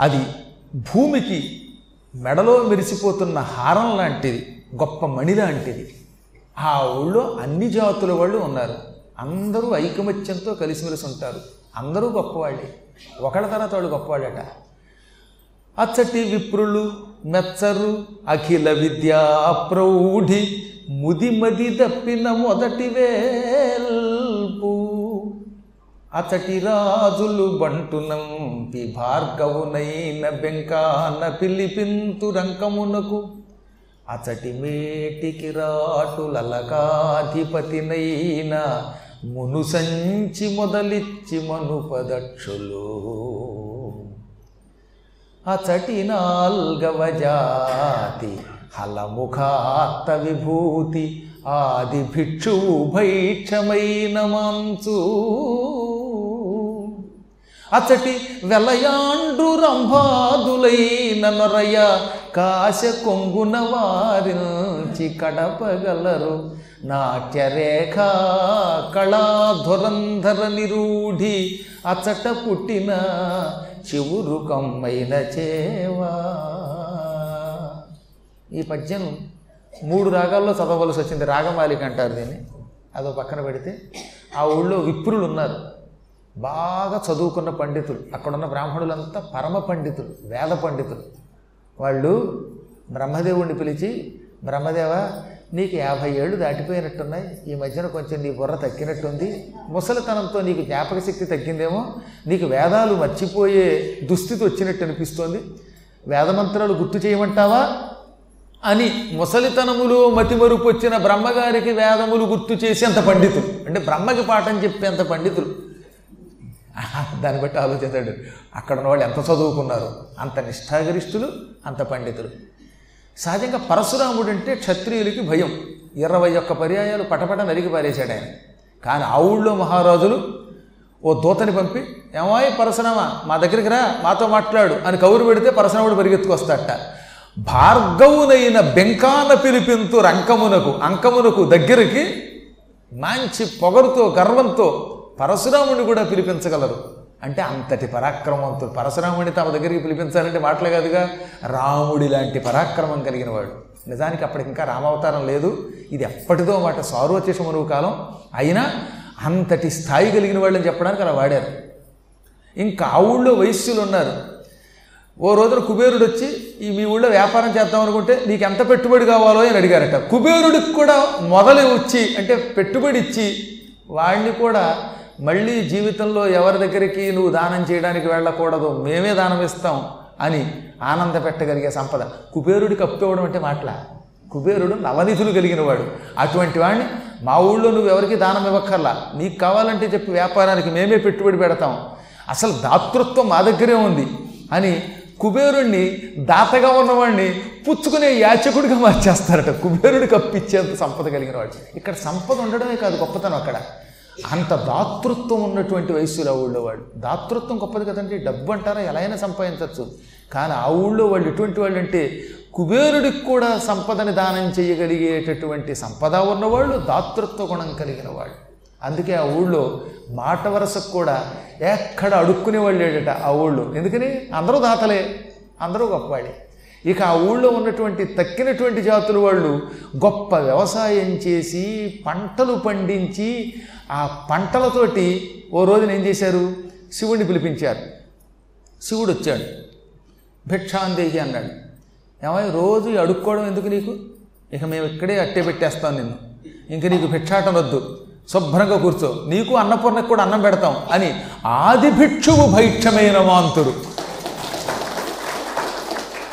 అది భూమికి మెడలో మెరిసిపోతున్న హారం లాంటిది గొప్ప మణి లాంటిది ఆ ఊళ్ళో అన్ని జాతుల వాళ్ళు ఉన్నారు. అందరూ ఐకమత్యంతో కలిసిమెలిసి ఉంటారు అందరూ గొప్పవాళ్ళే. ఒకళ్ళ తర్వాత వాళ్ళు గొప్పవాళ్ళట. అచ్చటి విప్రులు మెచ్చరు అఖిల విద్యా ప్రౌఢి ముదిమది తప్పిన మొదటి వేల్పు అతటి రాజులు బంటునంపి భార్గవునైన బెంకాన పిలిపింతు రంకమునకు. అచటి మేటికి రాటులలకాధిపతినైన మును సంచి మొదలిచ్చి మనుపదక్షులు. అచటి నాల్గవ జాతి హలముఖాత్త విభూతి ఆది భిక్షువు భైక్షమైన మాంచూ అచ్చటి వెలయాండ్రు రంభాదులైన నొరయ కాశ కొంగున వారించి కడపగలరు. నాట్యరేఖ కళాధురంధర నిరూఢి అచ్చట పుట్టిన చివురు కమ్మైన చేవా. ఈ పద్యం మూడు రాగాల్లో చదవలసి వచ్చింది. రాగమాలిక అంటారు దీన్ని. అదో పక్కన పెడితే ఆ ఊళ్ళో విప్రులు ఉన్నారు బాగా చదువుకున్న పండితులు. అక్కడున్న బ్రాహ్మణులంతా పరమ పండితులు వేద పండితులు. వాళ్ళు బ్రహ్మదేవుణ్ణి పిలిచి బ్రహ్మదేవ నీకు యాభై ఏళ్ళు దాటిపోయినట్టున్నాయి. ఈ మధ్యన కొంచెం నీ బుర్ర తగ్గినట్టుంది. ముసలితనంతో నీకు జ్ఞాపక శక్తి తగ్గిందేమో. నీకు వేదాలు మర్చిపోయే దుస్థితి వచ్చినట్టు అనిపిస్తోంది. వేదమంత్రాలు గుర్తు చేయమంటావా? అని ముసలితనములో మతిమరుపు వచ్చిన బ్రహ్మగారికి వేదములు గుర్తు చేసేంత పండితులు. అంటే బ్రహ్మకి పాఠం చెప్పేంత పండితులు. దాన్ని బట్టి ఆలోచించాడు అక్కడ ఉన్న వాళ్ళు ఎంత చదువుకున్నారు? అంత నిష్ఠాగరిష్ఠులు అంత పండితులు. సహజంగా పరశురాముడు అంటే క్షత్రియులకి భయం. ఇరవై ఒక్క పర్యాయాలు పటపట నరికి పారేశాడు ఆయన. కానీ ఆ ఊళ్ళో మహారాజులు ఓ దూతని పంపి ఏమాయి పరశురామ మా దగ్గరికి రా మాతో మాట్లాడు అని కౌరు పెడితే పరశురాముడు పరిగెత్తుకొస్తాట భార్గవునైన బెంకాన పిలిపింతు రంకమునకు అంకమునకు దగ్గరికి మంచి పొగరుతో గర్వంతో పరశురాముడిని కూడా పిలిపించగలరు. అంటే అంతటి పరాక్రమవంతుడు పరశురాముడిని తమ దగ్గరికి పిలిపించాలంటే మాటలే కాదుగా రాముడి లాంటి పరాక్రమం కలిగిన వాడు. నిజానికి అప్పటికి ఇంకా రామావతారం లేదు. ఇది ఎప్పటిదో మాట సార్వచేషమనువు కాలం. అయినా అంతటి స్థాయి కలిగిన వాళ్ళని చెప్పడానికి అలా వాడారు. ఇంకా ఆ ఊళ్ళో వైశ్యులు ఉన్నారు. ఓ రోజున కుబేరుడు వచ్చి ఈ మీ ఊళ్ళో వ్యాపారం చేద్దాం అనుకుంటే నీకు ఎంత పెట్టుబడి కావాలో? అని అడిగారట. కుబేరుడికి కూడా మొదలు వచ్చి అంటే పెట్టుబడి ఇచ్చి వాడిని కూడా మళ్ళీ జీవితంలో ఎవరి దగ్గరికి నువ్వు దానం చేయడానికి వెళ్ళకూడదు మేమే దానం ఇస్తాం అని ఆనంద పెట్టగలిగే సంపద. కుబేరుడికి అప్పివ్వడం అంటే మాటల? కుబేరుడు నవనిధులు కలిగిన వాడు. అటువంటి వాడిని మా ఊళ్ళో నువ్వు ఎవరికి దానం ఇవ్వక్కర్లా? నీకు కావాలంటే చెప్పి వ్యాపారానికి మేమే పెట్టుబడి పెడతాం. అసలు దాతృత్వం మా దగ్గరే ఉంది అని కుబేరుణ్ణి దాతగా ఉన్నవాడిని పుచ్చుకునే యాచకుడిగా మార్చేస్తారట. కుబేరుడికి అప్పిచ్చేంత సంపద కలిగిన వాడు. ఇక్కడ సంపద ఉండడమే కాదు గొప్పతనం అక్కడ. అంత దాతృత్వం ఉన్నటువంటి వయస్సులో ఆ ఊళ్ళో వాళ్ళు దాతృత్వం గొప్పది కదండి. డబ్బు అంటారా? ఎలా అయినా సంపాదించవచ్చు కానీ ఆ ఊళ్ళో వాళ్ళు ఎటువంటి వాళ్ళు అంటే కుబేరుడికి కూడా సంపదని దానం చేయగలిగేటటువంటి సంపద ఉన్నవాళ్ళు దాతృత్వ గుణం కలిగిన వాళ్ళు. అందుకే ఆ ఊళ్ళో మాట వరసకు కూడా ఎక్కడ అడుక్కునే వాళ్ళేడట ఆ ఊళ్ళో. ఎందుకని? అందరూ దాతలే. అందరూ గొప్పవాళ్ళే. ఇక ఆ ఊళ్ళో ఉన్నటువంటి తక్కినటువంటి జాతుల వాళ్ళు గొప్ప వ్యవసాయం చేసి పంటలు పండించి ఆ పంటలతోటి ఓ రోజున ఏం చేశారు? శివుడిని పిలిపించారు. శివుడు వచ్చాడు. భిక్షాందేహి అన్నాడు. ఏమై రోజు అడుక్కోవడం ఎందుకు నీకు? ఇక మేము ఇక్కడే అట్టే పెట్టేస్తాం నిన్ను. ఇంక నీకు భిక్షాటం వద్దు శుభ్రంగా కూర్చో. నీకు అన్నపూర్ణకు కూడా అన్నం పెడతాం అని ఆది భిక్షువు భైక్షమైన మాంతుడు.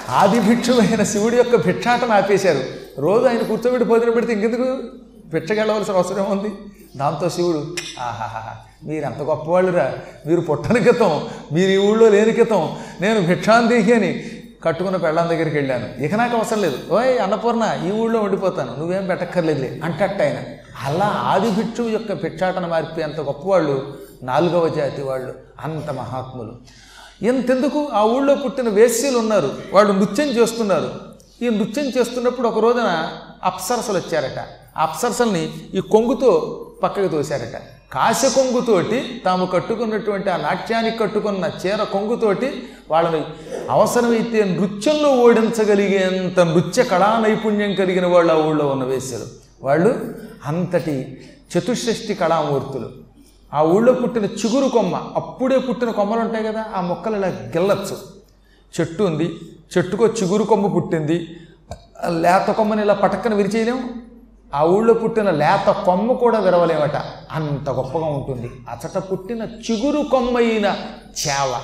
ఆది భిక్షువైన శివుడి యొక్క భిక్షాటం ఆపేశారు. రోజు ఆయన కూర్చోబెట్టి భోజనం పెడితే ఇంకెందుకు? భిక్షకెళ్ళవలసిన అవసరం ఉంది దాంతో శివుడు ఆహాహా మీరు ఎంత గొప్పవాళ్ళురా. మీరు పుట్టని క్రితం మీరు ఈ ఊళ్ళో లేని క్రితం నేను భిక్షాంతికి అని కట్టుకున్న పెళ్ళాం దగ్గరికి వెళ్ళాను. ఇక నాకు అవసరం లేదు. ఓయ్ అన్నపూర్ణ ఈ ఊళ్ళో ఉండిపోతాను. నువ్వేం పెట్టక్కర్లేదులే అంటట్ట ఆయన. అలా ఆది భిక్షు యొక్క భిక్షాటన మార్పి అంత గొప్పవాళ్ళు నాలుగవ జాతి వాళ్ళు అంత మహాత్ములు. ఎంతెందుకు ఆ ఊళ్ళో పుట్టిన వేశ్యలు ఉన్నారు. వాళ్ళు నృత్యం చేస్తున్నారు. ఈ నృత్యం చేస్తున్నప్పుడు ఒక రోజున అప్సరసలు వచ్చారట. ఆ అప్సరసల్ని ఈ కొంగుతో పక్కకి తోశారట. కాశ కొంగుతోటి తాము కట్టుకున్నటువంటి ఆ నాట్యానికి కట్టుకున్న చీర కొంగుతోటి వాళ్ళని అవసరమైతే నృత్యంలో ఓడించగలిగేంత నృత్య కళా నైపుణ్యం కలిగిన వాళ్ళు ఆ ఊళ్ళో ఉన్న వేశారు వాళ్ళు అంతటి చతుషష్ఠి కళామూర్తులు. ఆ ఊళ్ళో పుట్టిన చిగురు కొమ్మ అప్పుడే పుట్టిన కొమ్మలు ఉంటాయి కదా ఆ మొక్కలు ఇలా గిల్లచ్చు. చెట్టు ఉంది చెట్టుకో చిగురు కొమ్మ పుట్టింది లేత కొమ్మని ఇలా పటక్కన విరిచేయలేము? ఆ ఊళ్ళో పుట్టిన లేత కొమ్మ కూడా విరవలేమట. అంత గొప్పగా ఉంటుంది. అచట పుట్టిన చిగురు కొమ్మైన చేవ.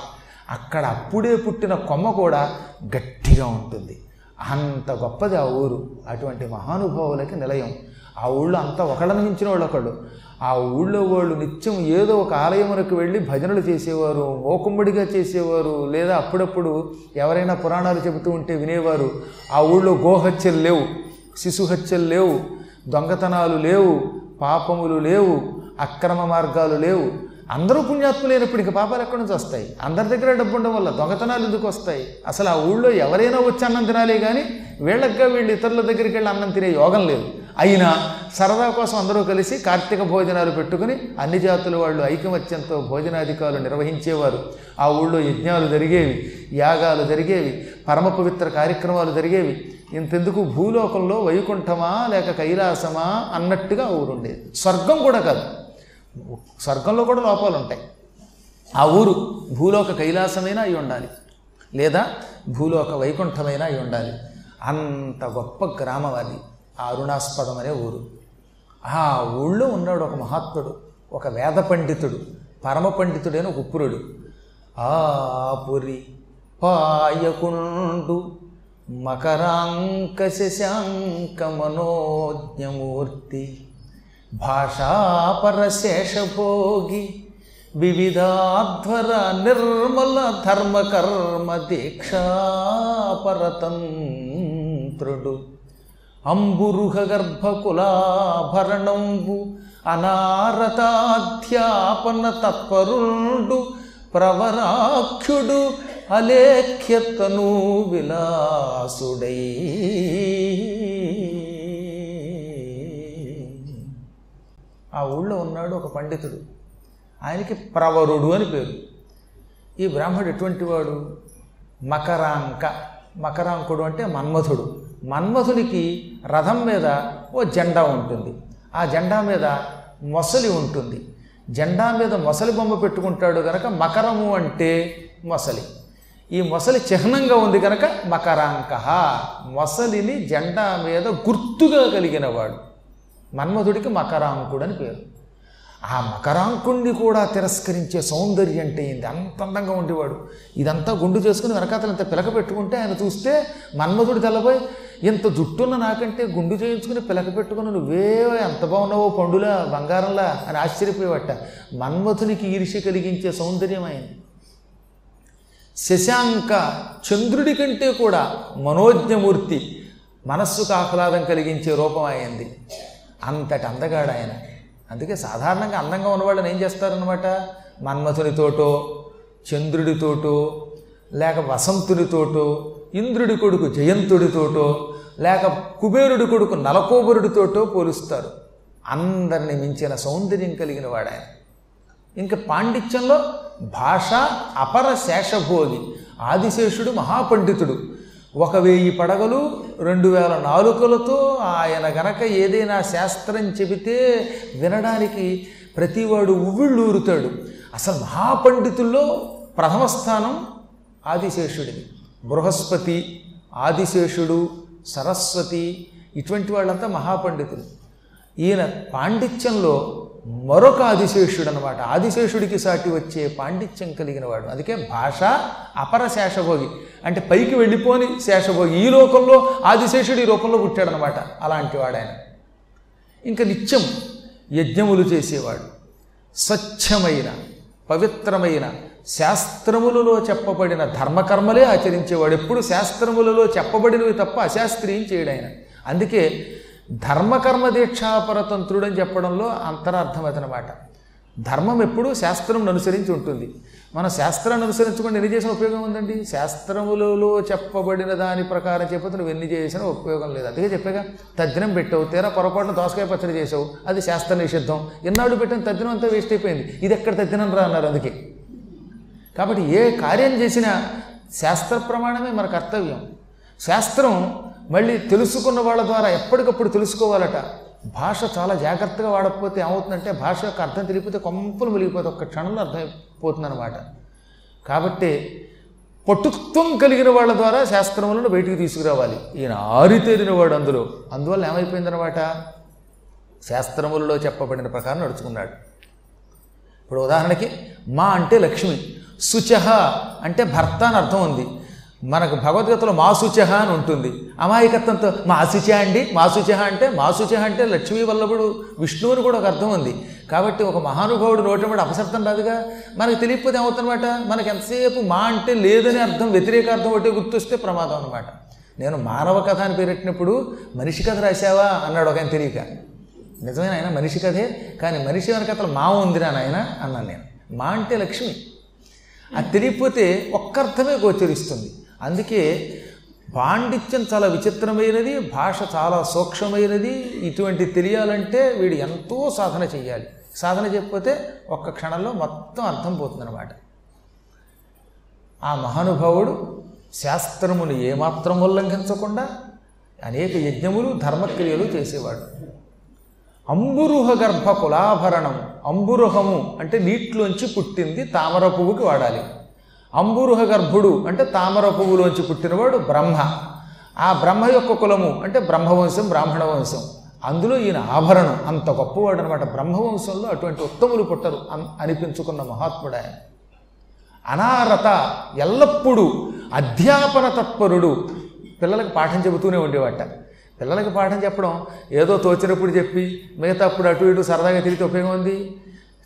అక్కడ అప్పుడే పుట్టిన కొమ్మ కూడా గట్టిగా ఉంటుంది. అంత గొప్పది ఆ ఊరు. అటువంటి మహానుభావులకి నిలయం. ఆ ఊళ్ళో అంతా ఒకళ్ళని మించిన వాళ్ళు ఒకళ్ళు. ఆ ఊళ్ళో వాళ్ళు నిత్యం ఏదో ఒక ఆలయమునకు వెళ్ళి భజనలు చేసేవారు మోకుమ్మడిగా చేసేవారు లేదా అప్పుడప్పుడు ఎవరైనా పురాణాలు చెబుతూ ఉంటే వినేవారు. ఆ ఊళ్ళో గోహత్యలు లేవు శిశుహత్యలు లేవు దొంగతనాలు లేవు పాపములు లేవు అక్రమ మార్గాలు లేవు. అందరూ పుణ్యాత్ములైనప్పుడు ఇక పాపాలు ఎక్కడి నుంచి వస్తాయి? అందరి దగ్గర డబ్బు ఉండడం వల్ల దొంగతనాలు ఎందుకు వస్తాయి? అసలు ఆ ఊళ్ళో ఎవరైనా వచ్చి అన్నం తినాలే కానీ వీళ్ళగ్గా వీళ్ళు ఇతరుల దగ్గరికి వెళ్ళి అన్నం తినే యోగం లేదు. అయినా సరదా కోసం అందరూ కలిసి కార్తీక భోజనాలు పెట్టుకుని అన్ని జాతుల వాళ్ళు ఐకమత్యంతో భోజనాధికారులు నిర్వహించేవారు. ఆ ఊళ్ళో యజ్ఞాలు జరిగేవి యాగాలు జరిగేవి పరమ పవిత్ర కార్యక్రమాలు జరిగేవి. ఇంతెందుకు భూలోకంలో వైకుంఠమా లేక కైలాసమా అన్నట్టుగా ఊరుండేది. స్వర్గం కూడా కాదు. స్వర్గంలో కూడా లోపాలు ఉంటాయి ఆ ఊరు భూలోక కైలాసమైనా అయి ఉండాలి. లేదా భూలోక వైకుంఠమైనా అయి ఉండాలి. అంత గొప్ప గ్రామం అది. ఆ అరుణాస్పదం అనే ఊరు. ఆ ఊళ్ళో ఉన్నాడు ఒక మహాత్ముడు. ఒక వేద పండితుడు. పరమ పండితుడైన ఒక ఉప్పురుడు. ఆ పురి పాయకుండు మకరాంక శశాంక మనోజ్ఞమూర్తి భాషాపరశేషభోగి వివిధాధ్వర నిర్మల ధర్మకర్మ దీక్షాపరతంత్రుడు. అంబురుహ గర్భకులాభరణంబు అనారతాధ్యాపన తత్పరుండు ప్రవరాఖ్యుడు అలేఖ్యతను విలాసుడై ఆ ఊళ్ళో ఉన్నాడు ఒక పండితుడు. ఆయనకి ప్రవరుడు అని పేరు. ఈ బ్రాహ్మడు ఎటువంటి వాడు? మకరాంక. మకరాంకుడు అంటే మన్మథుడు మన్మథునికి రథం మీద ఓ జెండా ఉంటుంది. ఆ జెండా మీద మొసలి ఉంటుంది. జెండా మీద మొసలి బొమ్మ పెట్టుకుంటాడు కనుక మకరము అంటే మొసలి. ఈ మొసలి చిహ్నంగా ఉంది కనుక మకరాంక మొసలిని జెండా మీద గుర్తుగా కలిగినవాడు. మన్మధుడికి మకరాంకుడు అని పేరు. ఆ మకరాంకుణ్ణి కూడా తిరస్కరించే సౌందర్యం అంటే ఏంది? అంత అందంగా ఉండేవాడు. ఇదంతా గుండు చేసుకుని వెనకాతలు ఇంత పిలక పెట్టుకుంటే ఆయన చూస్తే మన్మధుడు తెల్లబోయి ఇంత జుట్టున్న నాకంటే గుండు చేయించుకుని పిలక పెట్టుకుని నువ్వే ఎంత బాగున్నావో పండులా బంగారంలా అని ఆశ్చర్యపోయేవట. మన్మధునికి ఈర్ష్య కలిగించే సౌందర్యం అయింది శశాంక చంద్రుడి కంటే కూడా మనోజ్ఞమూర్తి మనస్సుకు ఆహ్లాదం కలిగించే రూపం అయింది అంతటి అందగాడు ఆయన. అందుకే సాధారణంగా అందంగా ఉన్నవాళ్ళని ఏం చేస్తారనమాట మన్మథునితోటో చంద్రుడితోటో లేక వసంతునితోటో ఇంద్రుడి కొడుకు జయంతుడితోటో లేక కుబేరుడి కొడుకు నలకోబరుడితోటో పోలుస్తారు. అందరిని మించిన సౌందర్యం కలిగిన వాడాయన ఇంకా పాండిత్యంలో భాష అపర శేషభోగి ఆదిశేషుడు మహాపండితుడు. ఒక వెయ్యి పడగలు రెండు వేల నాలుకలతో ఆయన గనక ఏదైనా శాస్త్రం చెబితే వినడానికి ప్రతివాడు ఉవ్విళ్ళూరుతాడు. అసలు మహాపండితుల్లో ప్రథమ స్థానం ఆదిశేషుడిది. బృహస్పతి ఆదిశేషుడు సరస్వతి ఇటువంటి వాళ్ళంతా మహాపండితులు. ఈయన పాండిత్యంలో మరొక ఆదిశేషుడు అనమాట ఆదిశేషుడికి సాటి వచ్చే పాండిత్యం కలిగిన వాడు. అందుకే భాష అపర శేషభోగి. అంటే పైకి వెళ్ళిపోని శేషభోగి. ఈ లోకంలో ఆదిశేషుడు ఈ రూపంలో పుట్టాడనమాట. అలాంటి వాడు ఆయన ఇంకా నిత్యం యజ్ఞములు చేసేవాడు. స్వచ్ఛమైన పవిత్రమైన శాస్త్రములలో చెప్పబడిన ధర్మకర్మలే ఆచరించేవాడు. ఎప్పుడు శాస్త్రములలో చెప్పబడినవి తప్ప అశాస్త్రీయం చేయడాయన. అందుకే ధర్మకర్మ దీక్షాపరతంత్రుడని చెప్పడంలో అంతరార్థం అదనమాట. ధర్మం ఎప్పుడూ శాస్త్రం అనుసరించి ఉంటుంది. మన శాస్త్రాన్ని అనుసరించకుండా ఎన్ని చేసిన ఉపయోగం ఉందండి? శాస్త్రములలో చెప్పబడిన దాని ప్రకారం చెప్పితే నువ్వు ఎన్ని చేసినా ఉపయోగం లేదు. అందుకే చెప్పాగా తద్దినం పెట్టావు తీరా పొరపాటున దోసకాయ పచ్చడి చేసావు అది శాస్త్ర నిషిద్ధం. ఎన్నాళ్ళు పెట్టిన తద్దినం అంతా వేస్ట్ అయిపోయింది. ఇది ఎక్కడ తద్దినం రా అన్నారు అందుకే. కాబట్టి ఏ కార్యం చేసినా శాస్త్ర ప్రమాణమే మన కర్తవ్యం. శాస్త్రం మళ్ళీ తెలుసుకున్న వాళ్ళ ద్వారా ఎప్పటికప్పుడు తెలుసుకోవాలట. భాష చాలా జాగ్రత్తగా వాడకపోతే ఏమవుతుందంటే భాష యొక్క అర్థం తెలియకపోతే కొంపలు ములిగిపోతే ఒక్క క్షణంలో అర్థమైపోతుంది అనమాట కాబట్టి పటుత్వం కలిగిన వాళ్ళ ద్వారా శాస్త్రములను బయటికి తీసుకురావాలి. ఈయన ఆరితేరిన వాడు అందులో. అందువల్ల ఏమైపోయిందనమాట శాస్త్రములలో చెప్పబడిన ప్రకారం నడుచుకున్నాడు. ఇప్పుడు ఉదాహరణకి మా అంటే లక్ష్మి. శుచహ అంటే భర్త అని అర్థం ఉంది. మనకు భగవద్గీతలో మాసుచహ అని ఉంటుంది. అమాయకత్వంతో మా అండి? మాసుచహ అంటే మాసుచహ అంటే లక్ష్మీ వల్లభుడు విష్ణువు అని కూడా ఒక అర్థం ఉంది. కాబట్టి ఒక మహానుభావుడు నోటమడి అపశబ్దం రాదుగా? మనకు తెలియకపోతే ఏమవుతుందన్నమాట? మనకి ఎంతసేపు మా అంటే లేదని అర్థం వ్యతిరేక అర్థం ఒకటి గుర్తొస్తే ప్రమాదం అనమాట నేను మానవ కథ అని పేరెట్టినప్పుడు మనిషి కథ రాశావా? అన్నాడు ఒక ఆయన తెలియక. నిజమైన ఆయన మనిషి కథే కానీ మనిషి వెనకతలు మా ఉందిరా నాయన అన్నాను నేను. మా అంటే లక్ష్మి. అది తెలియకపోతే ఒక్క అర్థమే గోచరిస్తుంది. అందుకే పాండిత్యం చాలా విచిత్రమైనది భాష చాలా సూక్ష్మమైనది. ఇటువంటి తెలియాలంటే వీడు ఎంతో సాధన చేయాలి సాధన చెప్పితే ఒక్క క్షణంలో మొత్తం అర్థం పోతుందన్నమాట. ఆ మహానుభావుడు శాస్త్రమును ఏమాత్రం ఉల్లంఘించకుండా అనేక యజ్ఞములు ధర్మక్రియలు చేసేవాడు. అంబురుహ గర్భ కులాభరణం అంబురుహము అంటే నీటిలోంచి పుట్టింది తామర పువ్వుకి వాడాలి. అంబురుహ గర్భుడు అంటే తామర పువ్వులోంచి పుట్టినవాడు బ్రహ్మ. ఆ బ్రహ్మ యొక్క కులము అంటే బ్రహ్మవంశం బ్రాహ్మణ వంశం అందులో ఈయన ఆభరణం అంత గొప్పవాడు అనమాట బ్రహ్మవంశంలో అటువంటి ఉత్తములు పుట్టరు అన్- అనిపించుకున్న మహాత్ముడు ఆయన అనారత ఎల్లప్పుడూ అధ్యాపన తత్పరుడు. పిల్లలకు పాఠం చెబుతూనే ఉండేవాట. పిల్లలకి పాఠం చెప్పడం ఏదో తోచినప్పుడు చెప్పి మిగతా అప్పుడు అటు ఇటు సరదాగా తిరిగితే ఉపయోగం ఉంది?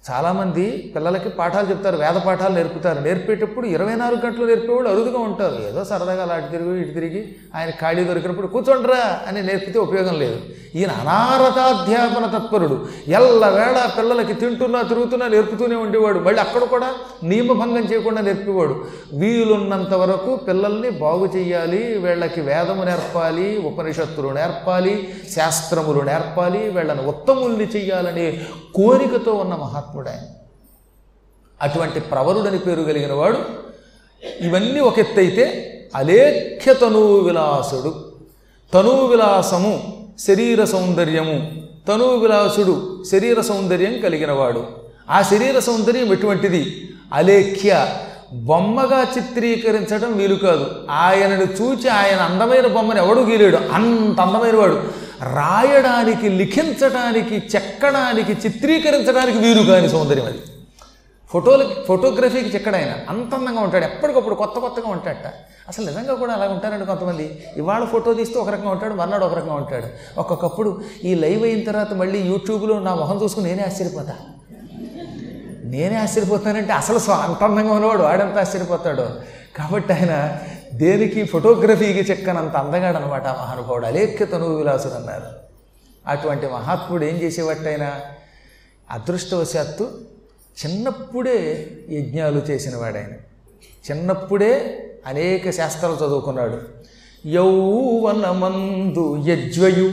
చాలామంది పిల్లలకి పాఠాలు చెప్తారు వేద పాఠాలు నేర్పుతారు. నేర్పేటప్పుడు ఇరవై నాలుగు గంటలు నేర్పేవాళ్ళు అరుదుగా ఉంటారు. ఏదో సరదాగా అలా అటు తిరిగి ఇటు తిరిగి ఆయన ఖాళీ దొరికినప్పుడు కూర్చోండిరా అని నేర్పితే ఉపయోగం లేదు. ఈయన అనారతాధ్యాపన తత్పరుడు. ఎల్లవేళ పిల్లలకి తింటున్నా తిరుగుతున్నా నేర్పుతూనే ఉండేవాడు. మళ్ళీ అక్కడ కూడా నియమభంగం చేయకుండా నేర్పేవాడు. వీలున్నంత వరకు పిల్లల్ని బాగు చెయ్యాలి వీళ్ళకి వేదము నేర్పాలి ఉపనిషత్తులు నేర్పాలి శాస్త్రములు నేర్పాలి వీళ్ళని ఉత్తముల్ని చెయ్యాలని కోరికతో ఉన్న మహాత్ముడు ఆయన అటువంటి ప్రవరుడని పేరు కలిగిన వాడు ఇవన్నీ ఒక ఎత్తైతే అలేఖ్య తనువు విలాసుడు తనువు విలాసము శరీర సౌందర్యము. తనువు విలాసుడు శరీర సౌందర్యం కలిగినవాడు ఆ శరీర సౌందర్యం ఎటువంటిది? అలేఖ్య. బొమ్మగా చిత్రీకరించడం వీలు కాదు. ఆయనను చూచి ఆయన అందమైన బొమ్మను ఎవడు గీలేడు అంత అందమైన వాడు. రాయడానికి లిఖించడానికి చెక్కడానికి చిత్రీకరించడానికి వీలు కాని సౌందర్యం అది. ఫోటోలకి ఫోటోగ్రఫీకి చెక్కడ ఆయన అంత అందంగా ఉంటాడు ఎప్పటికప్పుడు కొత్త కొత్తగా ఉంటాడట. అసలు నిజంగా కూడా అలా ఉంటారండి కొంతమంది. ఇవాళ ఫోటో తీస్తే ఒక రకంగా ఉంటాడు మర్నాడు ఒక రకంగా ఉంటాడు. ఒక్కొక్కప్పుడు ఈ లైవ్ అయిన తర్వాత మళ్ళీ యూట్యూబ్లో నా మొహం చూసుకుని నేనే ఆశ్చర్యపోతా. నేనే ఆశ్చర్యపోతానంటే అసలు అంత అందంగా ఉన్నవాడు వాడంతా ఆశ్చర్యపోతాడు. కాబట్టి ఆయన దేనికి? ఫోటోగ్రఫీకి చెక్కనంత అందగాడు అనమాట ఆ మహానుభావుడు. అలేఖ్య తనువు విలాసుడు అన్నారు అటువంటి మహాత్ముడు ఏం చేసేవాటైనా అదృష్టవశాత్తు చిన్నప్పుడే యజ్ఞాలు చేసినవాడు చిన్నప్పుడే అనేక శాస్త్రాలు చదువుకున్నాడు. యౌవనమందు యజ్వయు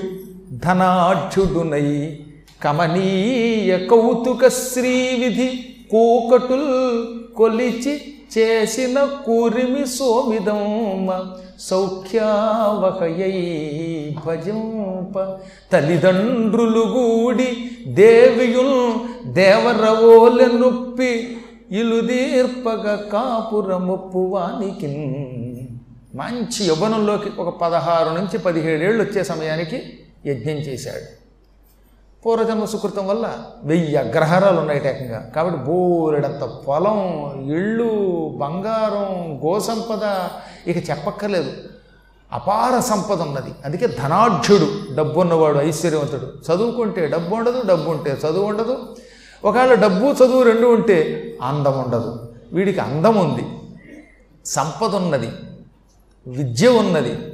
ధనాఢ్యుడునై కమనీయ కౌతుక శ్రీవిధి కోకటుల్ కొలిచి చేసిన కూరిమి సోమిదమ్మ సౌఖ్యావహయై భజంప. తల్లిదండ్రులు గూడి దేవియుల్ దేవరవోలె నొప్పి ఇలుదీర్పగ కాపురమొప్పువానికి మంచి యవ్వనంలోకి ఒక పదహారు నుంచి పదిహేడేళ్ళు వచ్చే సమయానికి యజ్ఞం చేశాడు. పూర్వజన్మ సుకృతం వల్ల వెయ్యి అగ్రహారాలు ఉన్నాయి ఏకంగా. కాబట్టి బోరెడంత పొలం ఇళ్ళు బంగారం గోసంపద ఇక చెప్పక్కర్లేదు. అపార సంపద ఉన్నది. అందుకే ధనాఢ్యుడు డబ్బు ఉన్నవాడు ఐశ్వర్యవంతుడు. చదువుకుంటే డబ్బు ఉండదు డబ్బు ఉంటే చదువు ఉండదు. ఒకవేళ డబ్బు చదువు రెండు ఉంటే అందం ఉండదు. వీడికి అందం ఉంది. సంపద ఉన్నది. విద్య ఉన్నది.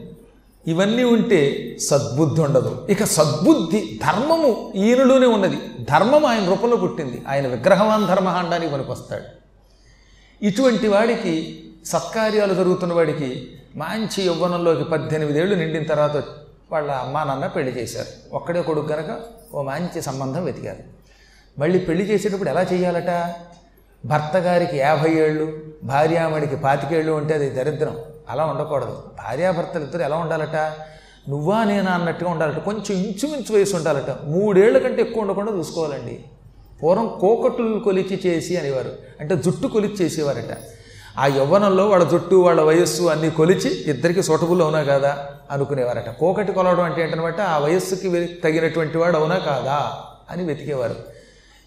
ఇవన్నీ ఉంటే సద్బుద్ధి ఉండదు. ఇక సద్బుద్ధి ధర్మము ఈయనలోనే ఉన్నది. ధర్మం ఆయన రూపంలో పుట్టింది. ఆయన విగ్రహవాన్ ధర్మ పనికొస్తాడు. ఇటువంటి వాడికి సత్కార్యాలు జరుగుతున్న వాడికి మంచి యవ్వనంలోకి పద్దెనిమిదేళ్ళు నిండిన తర్వాత వాళ్ళ అమ్మా నాన్న పెళ్ళి చేశారు. ఒక్కడే కొడుకు కనుక ఓ మంచి సంబంధం వెతికారు. మళ్ళీ పెళ్ళి చేసేటప్పుడు ఎలా చేయాలట? భర్త గారికి యాభై ఏళ్ళు భార్యామడికి పాతికేళ్ళు ఉంటే అది దరిద్రం. అలా ఉండకూడదు. భార్యాభర్తలు ఇద్దరు ఎలా ఉండాలట? నువ్వా నేనా అన్నట్టుగా ఉండాలట. కొంచెం ఇంచుమించు వయసు ఉండాలట. మూడేళ్ళ కంటే ఎక్కువ ఉండకుండా చూసుకోవాలండి. పూర్వం కోకట్లు కొలిచి చేసి అనేవారు. అంటే జుట్టు కొలిచి చేసేవారట. ఆ యవ్వనంలో వాళ్ళ జుట్టు వాళ్ళ వయస్సు అన్నీ కొలిచి ఇద్దరికి సూటబుల్ అవునా కాదా? అనుకునేవారట. కోకటి కొలవడం అంటే ఏంటనమాట? ఆ వయస్సుకి తగినటువంటి వాడు అవునా కాదా? అని వెతికేవారు.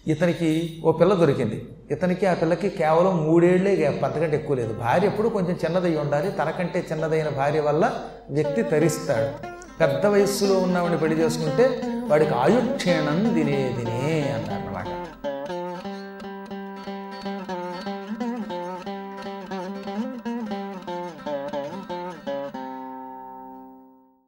ఇతనికి ఓ పిల్ల దొరికింది. ఇతనికి ఆ పిల్లకి కేవలం మూడేళ్ళే గ్యాప్ అంతకంటే ఎక్కువ లేదు. భార్య ఎప్పుడు కొంచెం చిన్నదై ఉండాలి. తనకంటే చిన్నదైన భార్య వల్ల వ్యక్తి తరిస్తాడు. పెద్ద వయస్సులో ఉన్నవాడిని పెళ్ళి చేసుకుంటే వాడికి ఆయుక్షేణం దినే దినే అన్నాడు.